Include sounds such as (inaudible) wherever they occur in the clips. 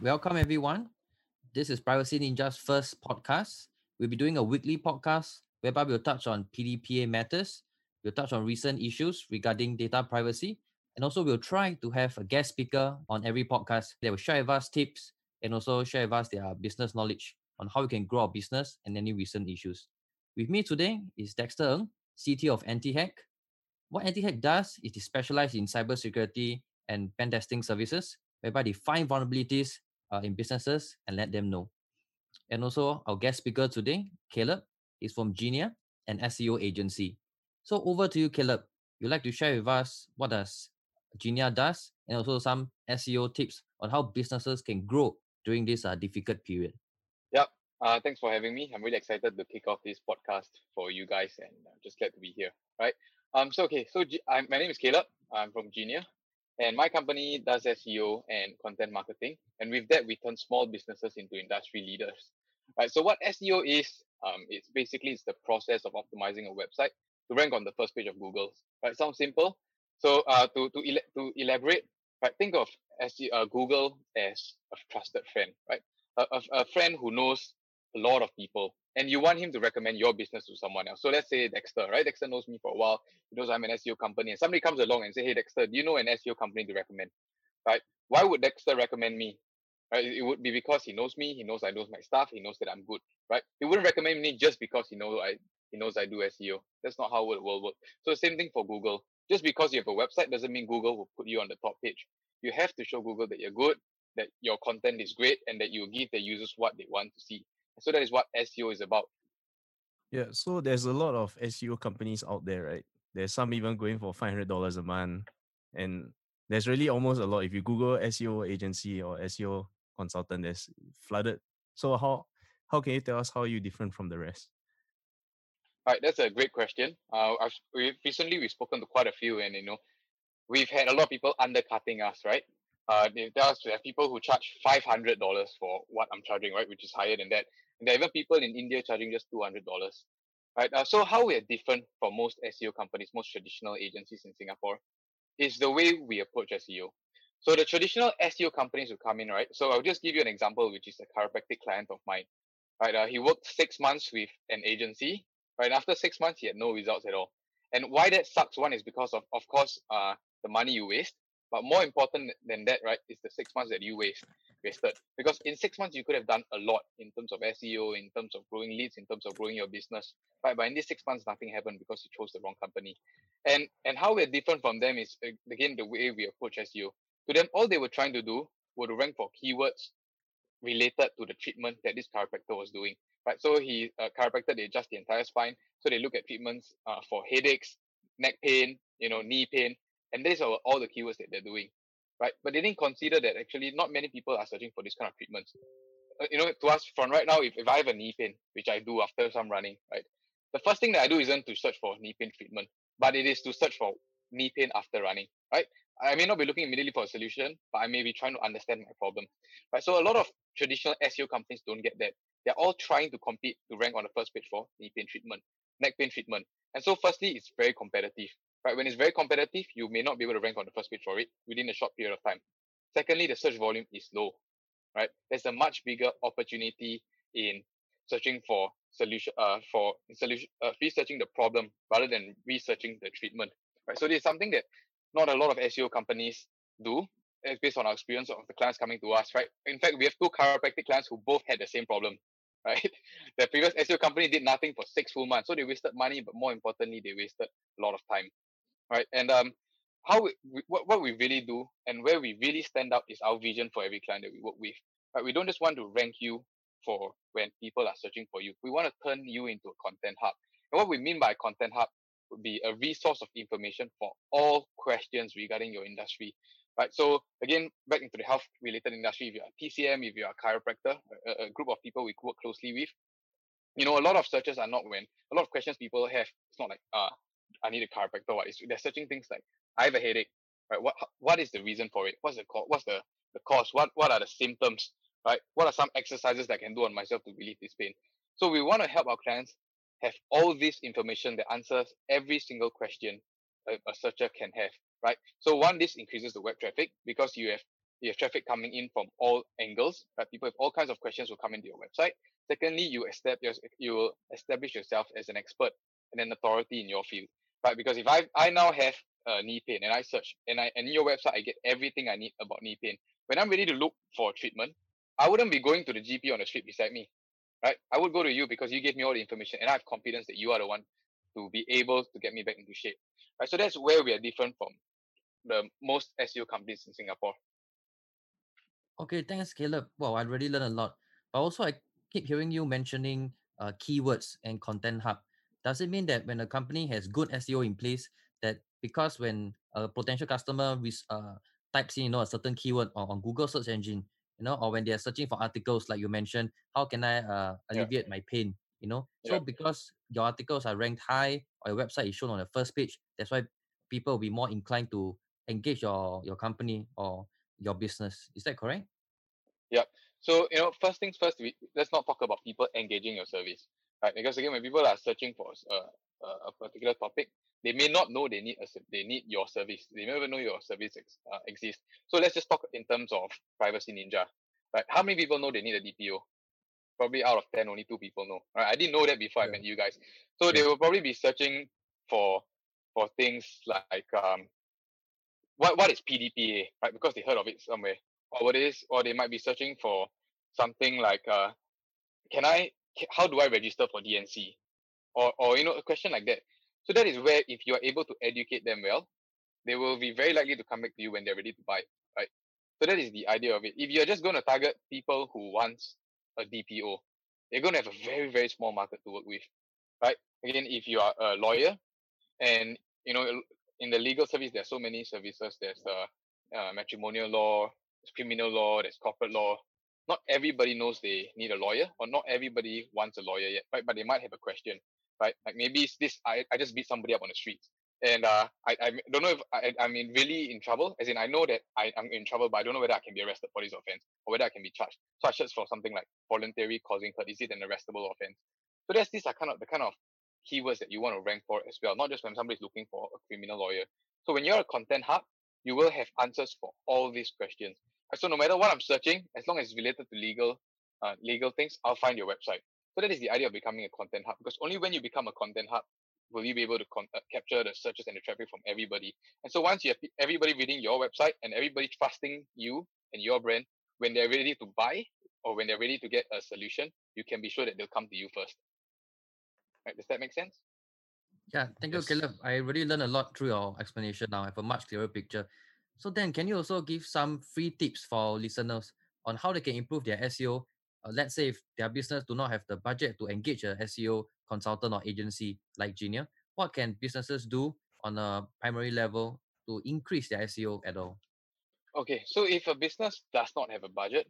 Welcome, everyone. This is Privacy Ninja's first podcast. We'll be doing a weekly podcast whereby we'll touch on PDPA matters, we'll touch on recent issues regarding data privacy, and also we'll try to have a guest speaker on every podcast that will share with us tips and also share with us their business knowledge on how we can grow our business and any recent issues. With me today is Dexter Ng, CTO of AntiHack. What AntiHack does is to specialize in cybersecurity and pen testing services, whereby they find vulnerabilities uh, in businesses and let them know. And also, our guest speaker today, Caleb, is from Genia, an SEO agency. So over to you, Caleb. You'd like to share with us what does Genia does and also some SEO tips on how businesses can grow during this uh, difficult period. Yep. Uh, thanks for having me. I'm really excited to kick off this podcast for you guys and uh, just glad to be here. Right. Um. So okay. So G- I'm, my name is Caleb. I'm from Genia. And my company does SEO and content marketing. And with that, we turn small businesses into industry leaders. Right. So what SEO is, um, it's basically it's the process of optimizing a website to rank on the first page of Google. Right. Sounds simple. So uh, to to ele- to elaborate, right, think of SEO, uh, Google as a trusted friend, right? A, a, a friend who knows a lot of people and you want him to recommend your business to someone else. So let's say Dexter, right? Dexter knows me for a while. He knows I'm an SEO company, and somebody comes along and say, "Hey, Dexter, do you know an SEO company to recommend?" Right? Why would Dexter recommend me? Right? It would be because he knows me. He knows I know my stuff. He knows that I'm good. Right? He wouldn't recommend me just because he knows I he knows I do SEO. That's not how it will work. So same thing for Google. Just because you have a website doesn't mean Google will put you on the top page. You have to show Google that you're good, that your content is great, and that you give the users what they want to see. So that is what SEO is about. Yeah, so there's a lot of SEO companies out there, right? There's some even going for five hundred dollars a month, and there's really almost a lot. If you Google SEO agency or SEO consultant, there's flooded. So how how can you tell us how you different from the rest? All right, that's a great question. Uh, I've we've recently we've spoken to quite a few, and you know, we've had a lot of people undercutting us, right? Uh, they tell us there are people who charge five hundred dollars for what I'm charging, right, which is higher than that. And there are even people in India charging just two hundred dollars, right? Uh, so how we are different from most SEO companies, most traditional agencies in Singapore, is the way we approach SEO. So the traditional SEO companies will come in, right? So I'll just give you an example, which is a chiropractic client of mine, right? Uh, he worked six months with an agency, right? After six months, he had no results at all. And why that sucks? One is because of, of course, uh, the money you waste, but more important than that, right, is the six months that you waste wasted. Because in six months you could have done a lot in terms of SEO, in terms of growing leads, in terms of growing your business. Right? But in these six months, nothing happened because you chose the wrong company. And and how we're different from them is again the way we approach SEO. To them, all they were trying to do was to rank for keywords related to the treatment that this chiropractor was doing. Right. So he uh, chiropractor they adjust the entire spine. So they look at treatments uh, for headaches, neck pain, you know, knee pain, and these are all the keywords that they're doing, right? But they didn't consider that actually not many people are searching for this kind of treatments. Uh, you know, to us from right now, if, if I have a knee pain, which I do after some running, right? The first thing that I do isn't to search for knee pain treatment, but it is to search for knee pain after running, right? I may not be looking immediately for a solution, but I may be trying to understand my problem, right? So a lot of traditional SEO companies don't get that. They're all trying to compete to rank on the first page for knee pain treatment, neck pain treatment. And so firstly, it's very competitive right? When it's very competitive, you may not be able to rank on the first page for it within a short period of time. Secondly, the search volume is low, right? There's a much bigger opportunity in searching for solution, uh, for solution, uh, researching the problem rather than researching the treatment, right? So this is something that not a lot of SEO companies do. It's based on our experience of the clients coming to us, right? In fact, we have two chiropractic clients who both had the same problem, (laughs) right? The previous SEO company did nothing for six full months, so they wasted money, but more importantly, they wasted a lot of time right? And um, how we, what what we really do and where we really stand out is our vision for every client that we work with. Right? We don't just want to rank you for when people are searching for you. We want to turn you into a content hub. And what we mean by content hub would be a resource of information for all questions regarding your industry. Right. So again, back into the health related industry, if you're a TCM, if you're a chiropractor, a, a group of people we work closely with, you know, a lot of searches are not when a lot of questions people have. It's not like, uh, I need a chiropractor. What is they're searching things like I have a headache, right? What what is the reason for it? What's the cause? What's the the cause? What what are the symptoms? Right? What are some exercises that I can do on myself to relieve this pain? So we want to help our clients have all this information that answers every single question a, a searcher can have. Right? So one, this increases the web traffic because you have you have traffic coming in from all angles. Right? People have all kinds of questions will come into your website. Secondly, you establish you will establish yourself as an expert and an authority in your field. Right? Because if I I now have uh, knee pain and I search and I and your website I get everything I need about knee pain. When I'm ready to look for treatment, I wouldn't be going to the GP on the street beside me. Right? I would go to you because you gave me all the information and I have confidence that you are the one to be able to get me back into shape. Right? So that's where we are different from the most SEO companies in Singapore. Okay, thanks, Caleb. Wow, I already learned a lot. But also, I keep hearing you mentioning uh, keywords and content hub. Does it mean that when a company has good SEO in place, that because when a potential customer uh, types in, you know, a certain keyword on, on Google search engine, you know, or when they are searching for articles, like you mentioned, how can I uh, alleviate yeah. my pain? You know, so because your articles are ranked high or your website is shown on the first page, that's why people will be more inclined to engage your your company or your business. Is that correct? Yeah. So you know, first things first. We, let's not talk about people engaging your service, right? Because again, when people are searching for a, a particular topic, they may not know they need a they need your service. They may even know your service ex, uh, exists. So let's just talk in terms of privacy ninja, right? How many people know they need a DPO? Probably out of ten, only two people know. Right? I didn't know that before yeah. I met you guys. So yeah. they will probably be searching for for things like um, what what is PDPA, right? Because they heard of it somewhere, or what is, or they might be searching for something like, uh, can I, how do I register for DNC, or or you know a question like that. So that is where if you are able to educate them well, they will be very likely to come back to you when they're ready to buy, right? So that is the idea of it. If you're just going to target people who want a DPO, they're going to have a very, very small market to work with, right? Again, if you are a lawyer and, you know, in the legal service, there's so many services. There's the uh, matrimonial law, there's criminal law, there's corporate law. Not everybody knows they need a lawyer, or not everybody wants a lawyer yet, right? But they might have a question right? Like maybe it's this, I, I just beat somebody up on the street. And uh, I, I don't know if I, I'm in really in trouble. As in, I know that I, I'm in trouble, but I don't know whether I can be arrested for this offense or whether I can be charged. So I as for something like voluntary causing hurt. Is it an arrestable offense? So that's these are kind of the kind of keywords that you want to rank for as well, not just when somebody's looking for a criminal lawyer. So when you're a content hub, you will have answers for all these questions. So no matter what I'm searching, as long as it's related to legal, uh, legal things, I'll find your website. So that is the idea of becoming a content hub because only when you become a content hub will you be able to con- uh, capture the searches and the traffic from everybody. And so once you have everybody reading your website and everybody trusting you and your brand, when they're ready to buy or when they're ready to get a solution, you can be sure that they'll come to you first. Right? Does that make sense? Yeah, thank you, Caleb. I really learned a lot through your explanation now. I have a much clearer picture. So then, can you also give some free tips for listeners on how they can improve their SEO uh, let's say if their business do not have the budget to engage a SEO consultant or agency like Genia, what can businesses do on a primary level to increase their SEO at all? Okay, so if a business does not have a budget,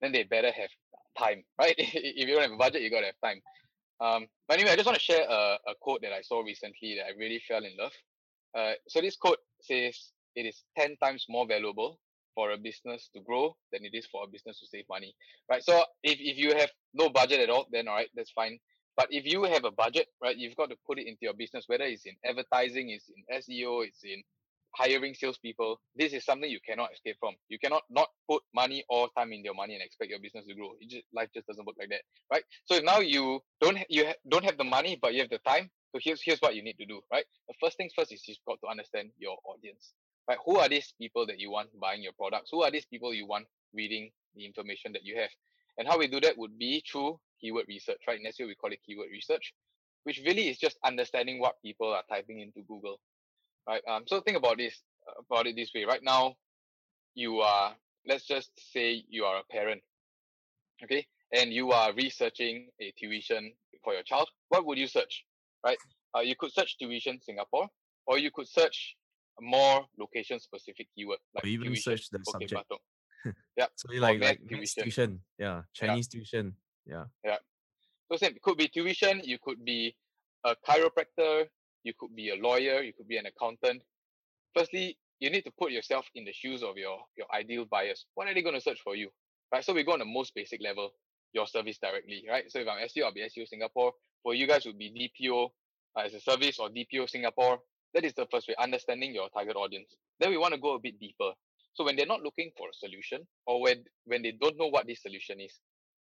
then they better have time, (laughs) right? if you don't have a budget, you gotta have time. Um, but anyway, I just want to share a, a quote that I saw recently that I really fell in love. Uh, so this quote says, "It is ten times more valuable for a business to grow than it is for a business to save money, right? So if, if you have no budget at all, then all right, that's fine. But if you have a budget, right, you've got to put it into your business, whether it's in advertising, it's in SEO, it's in hiring salespeople. This is something you cannot escape from. You cannot not put money or time in your money and expect your business to grow. It just, life just doesn't work like that, right? So now you don't you ha- don't have the money, but you have the time. So here's here's what you need to do, right? The first things first is you've got to understand your audience right? Who are these people that you want buying your products? Who are these people you want reading the information that you have? And how we do that would be through keyword research, right? In SEO, we call it keyword research, which really is just understanding what people are typing into Google, right? Um, so think about this, about it this way. Right now, you are, let's just say you are a parent, okay? And you are researching a tuition for your child. What would you search, right? Uh, you could search tuition Singapore, or you could search more location specific keyword. Like or even tuition, search the subject. (laughs) yeah. So like like tuition. tuition. Yeah. Chinese yeah. tuition. Yeah. Yeah. So same. It could be tuition. You could be a chiropractor. You could be a lawyer. You could be an accountant. Firstly, you need to put yourself in the shoes of your your ideal buyers. What are they going to search for you? Right. So we go on the most basic level, your service directly. Right. So if I'm SEO, I'll be SEO Singapore. For you guys, would be DPO uh, as a service or DPO Singapore. That is the first way, understanding your target audience. Then we want to go a bit deeper. So when they're not looking for a solution or when, when they don't know what this solution is,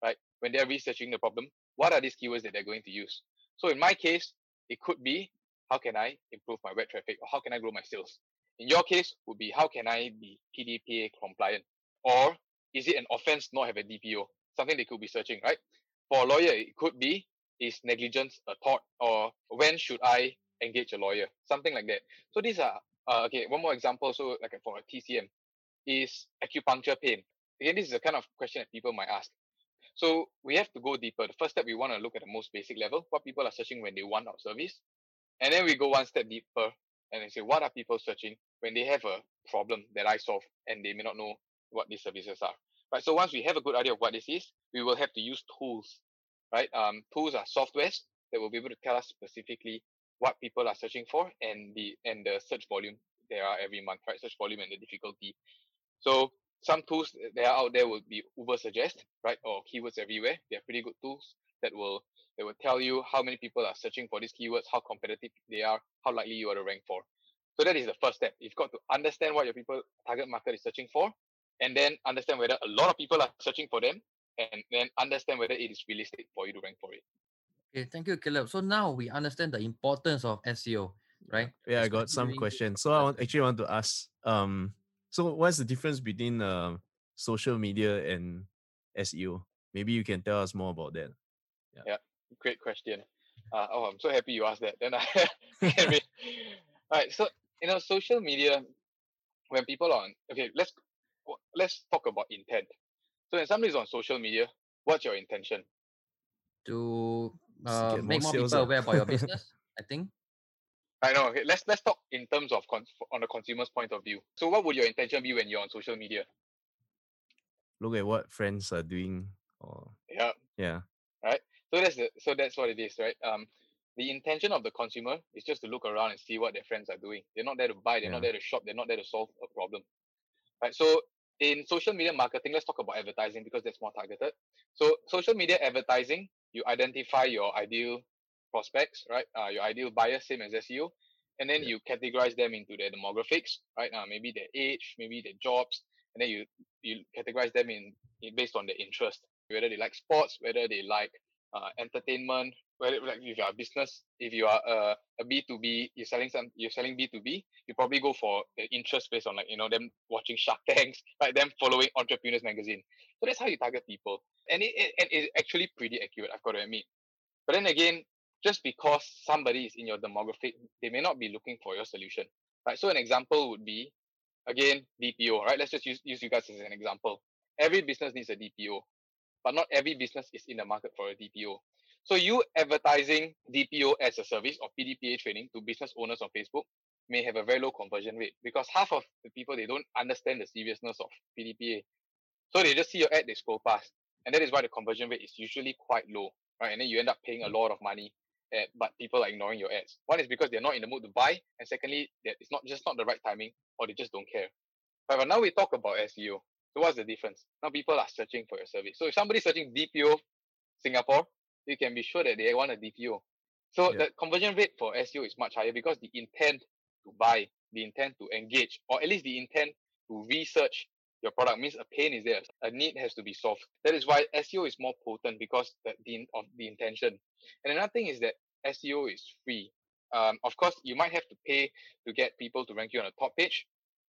right? When they're researching the problem, what are these keywords that they're going to use? So in my case, it could be how can I improve my web traffic or how can I grow my sales? In your case, would be how can I be PDPA compliant? Or is it an offense not have a DPO? Something they could be searching, right? For a lawyer, it could be is negligence a tort or when should I engage a lawyer? Something like that. So these are uh, okay. One more example. So like for a TCM, is acupuncture pain. Again, this is the kind of question that people might ask. So we have to go deeper. The first step, we want to look at the most basic level, what people are searching when they want our service. And then we go one step deeper and then say, what are people searching when they have a problem that I solve and they may not know what these services are. Right. So once we have a good idea of what this is, we will have to use tools. Right. Um, tools are softwares that will be able to tell us specifically what people are searching for and the and the search volume there are every month, right? Search volume and the difficulty. So some tools that are out there will be Ubersuggest, right? Or keywords everywhere. They are pretty good tools that will that will tell you how many people are searching for these keywords, how competitive they are, how likely you are to rank for. So that is the first step. You've got to understand what your people target market is searching for, and then understand whether a lot of people are searching for them, and then understand whether it is realistic for you to rank for it. Okay, thank you, Caleb. So now we understand the importance of SEO, right? Yeah, I got some questions. So I want, actually want to ask, um, so what's the difference between uh, social media and SEO? Maybe you can tell us more about that. Yeah, yeah great question. Uh, oh, I'm so happy you asked that. Then I, (laughs) all right. So you know, social media, when people are on, okay, let's let's talk about intent. So when somebody's on social media, what's your intention? To uh, make more people aware about your (laughs) business, I think. I know. Okay, let's let's talk in terms of con- on the consumer's point of view. So, what would your intention be when you're on social media? Look at what friends are doing. Or yeah, yeah. Right. So that's the so that's what it is, right? Um, the intention of the consumer is just to look around and see what their friends are doing. They're not there to buy. They're yeah. not there to shop. They're not there to solve a problem. Right. So in social media marketing, let's talk about advertising because that's more targeted. So social media advertising, you identify your ideal prospects, right? Uh, your ideal buyer, same as SEO, and then yeah. you categorize them into their demographics, right? Uh, maybe their age, maybe their jobs, and then you you categorize them in, in based on their interest, whether they like sports, whether they like uh, entertainment, whether like if you are a business, if you are a, a B2B, you're selling some, you're selling B2B, you probably go for the interest based on like, you know, them watching Shark Tanks, (laughs) right? Them following Entrepreneurs Magazine. So that's how you target people. And it, it, and it's actually pretty accurate, I've got to admit. But then again, just because somebody is in your demographic, they may not be looking for your solution. Right. So an example would be, again, DPO, right? Let's just use, use you guys as an example. Every business needs a DPO, but not every business is in the market for a DPO. So you advertising DPO as a service or PDPA training to business owners on Facebook may have a very low conversion rate because half of the people they don't understand the seriousness of PDPA. So they just see your ad, they scroll past. And that is why the conversion rate is usually quite low. Right. And then you end up paying a lot of money ad, but people are ignoring your ads. One is because they're not in the mood to buy, and secondly, that it's not just not the right timing, or they just don't care. But now we talk about SEO. So what's the difference? Now people are searching for your service. So if somebody's searching DPO Singapore, you can be sure that they want a DPO. So yeah. the conversion rate for SEO is much higher because the intent to buy, the intent to engage, or at least the intent to research your product means a pain is there. A need has to be solved. That is why SEO is more potent because the, the of the intention. And another thing is that SEO is free. Um, of course, you might have to pay to get people to rank you on the top page,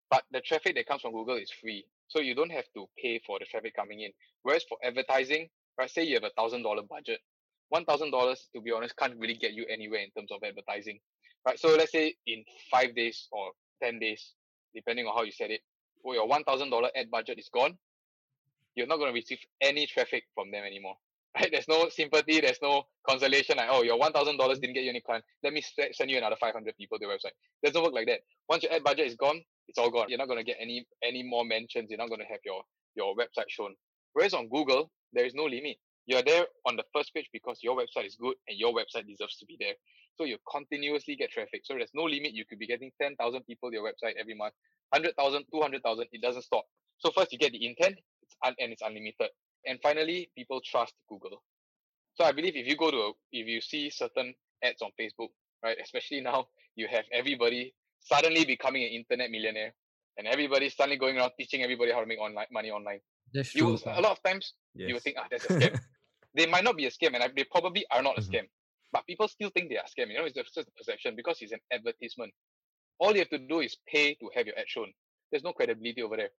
but the traffic that comes from Google is free. So you don't have to pay for the traffic coming in. Whereas for advertising, right, say you have a thousand dollar budget, one thousand dollars, to be honest, can't really get you anywhere in terms of advertising. Right. So let's say in five days or ten days, depending on how you set it, for your one thousand dollar ad budget is gone, you're not going to receive any traffic from them anymore (laughs) right? There's no sympathy, there's no consolation. Like, oh, your one thousand dollars didn't get you any client. Let me send you another five hundred people to your website. It doesn't work like that. Once your ad budget is gone, it's all gone. You're not going to get any any more mentions. You're not going to have your your website shown. Whereas on Google, there is no limit. You're there on the first page because your website is good and your website deserves to be there. So you continuously get traffic. So there's no limit. You could be getting 10,000 people to your website every month, 100,000, 200,000. It doesn't stop. So first you get the intent it's un- and it's unlimited. And finally, people trust Google. So I believe if you go to, a, if you see certain ads on Facebook, right, especially (laughs) now you have everybody suddenly becoming an internet millionaire and everybody suddenly going around teaching everybody how to make online money online. That's You true. will- a lot of times you will think, ah, that's a (laughs) scam. They might not be a scam, and they probably are not a Mhm. scam. But people still think they are scam. You know, it's just a perception because it's an advertisement. All you have to do is pay to have your ad shown. There's no credibility over there.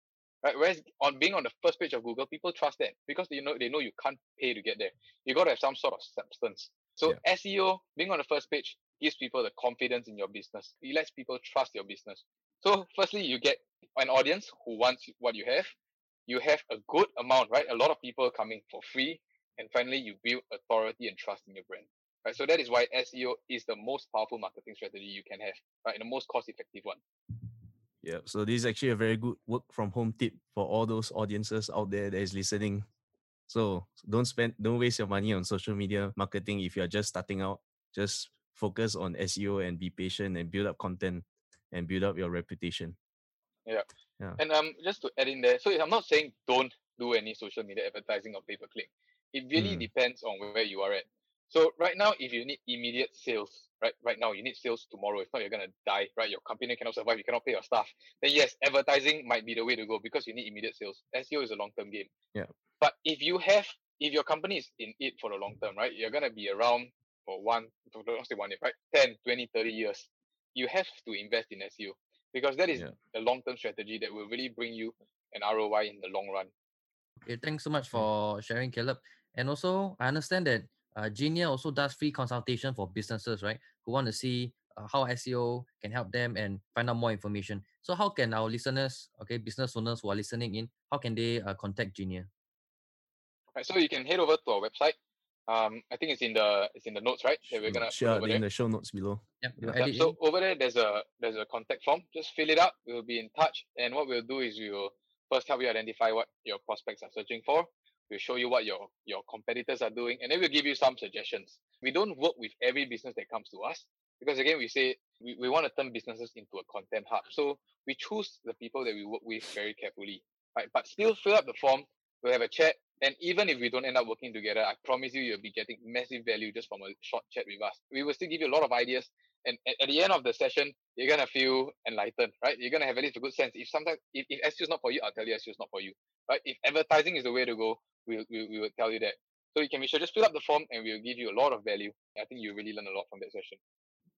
Right? Whereas on being on the first page of Google, people trust that because they know they know you can't pay to get there. You got to have some sort of substance. So SEO, being on the first page, gives people the confidence in your business. It lets people trust your business. So firstly, you get an audience who wants what you have. You have a good amount, right? A lot of people coming for free, and finally, you build authority and trust in your brand. Right. So that is why SEO is the most powerful marketing strategy you can have, right? And the most cost-effective one. Yeah, so this is actually a very good work from home tip for all those audiences out there that is listening. So don't spend, don't waste your money on social media marketing if you're just starting out. Just focus on SEO and be patient and build up content and build up your reputation. Yeah. yeah. And um, just to add in there, so I'm not saying don't do any social media advertising or pay per click. It really Mm. depends on where you are at. So right now, if you need immediate sales, right, right now you need sales tomorrow. If not, you're gonna die, right? Your company cannot survive. You cannot pay your staff. Then yes, advertising might be the way to go because you need immediate sales. SEO is a long term game. Yeah. But if you have, if your company is in it for the long term, right, you're gonna be around for one, for don't say one year, right, 10, 20, 30 years. You have to invest in SEO because that is Yeah. a long term strategy that will really bring you an ROI in the long run. Okay, thanks so much Mm. for sharing, Caleb. And also, I understand that uh, Genia also does free consultation for businesses, right? Who want to see uh, how SEO can help them and find out more information. So, how can our listeners, okay, business owners who are listening in, how can they uh, contact Genia? Right, so you can head over to our website. Um, I think it's in the it's in the notes, right? That we're gonna over in there. the show notes below. Yep, Yeah, edit so over there, there's a there's a contact form. Just fill it out. We'll be in touch, and what we'll do is we will first help you identify what your prospects are searching for. We'll show you what your your competitors are doing, and then we'll give you some suggestions. We don't work with every business that comes to us because again, we say we, we want to turn businesses into a content hub. So we choose the people that we work with very carefully, right? But still fill up the form. We'll have a chat, and even if we don't end up working together, I promise you, you'll be getting massive value just from a short chat with us. We will still give you a lot of ideas, and at, at the end of the session, you're gonna feel enlightened, right? You're gonna have at least a good sense. If sometimes if, if SEO is not for you, I'll tell you SEO is not for you, right? If advertising is the way to go, we'll we, we will tell you that. So you can be sure just fill up the form, and we'll give you a lot of value. I think you really learn a lot from that session.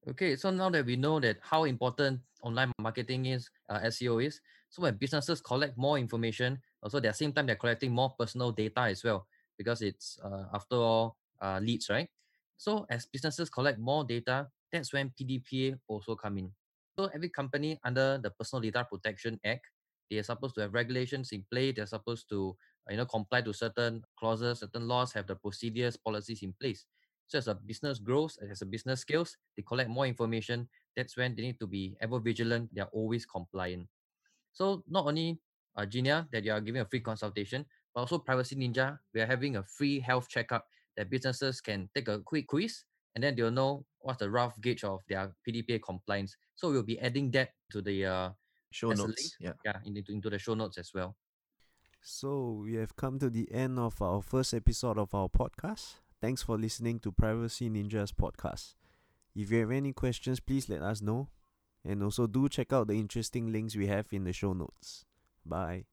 Okay, so now that we know that how important online marketing is, uh, SEO is, so when businesses collect more information, also at the same time they're collecting more personal data as well, because it's uh, after all uh, leads, right? So as businesses collect more data, that's when PDPA also come in. So every company under the Personal Data Protection Act, they are supposed to have regulations in play. They're supposed to, you know, comply to certain clauses, certain laws, have the procedures, policies in place. So as a business grows, as a business scales, they collect more information. That's when they need to be ever vigilant. They are always compliant. So not only uh, Genia that you are giving a free consultation, but also Privacy Ninja, we are having a free health checkup that businesses can take a quick quiz and then they'll know what's the rough gauge of their PDPA compliance. So we'll be adding that to the uh, Show notes. link. Yeah. yeah into, into the show notes as well. So we have come to the end of our first episode of our podcast. Thanks for listening to Privacy Ninja's podcast. If you have any questions, please let us know. And also do check out the interesting links we have in the show notes. Bye.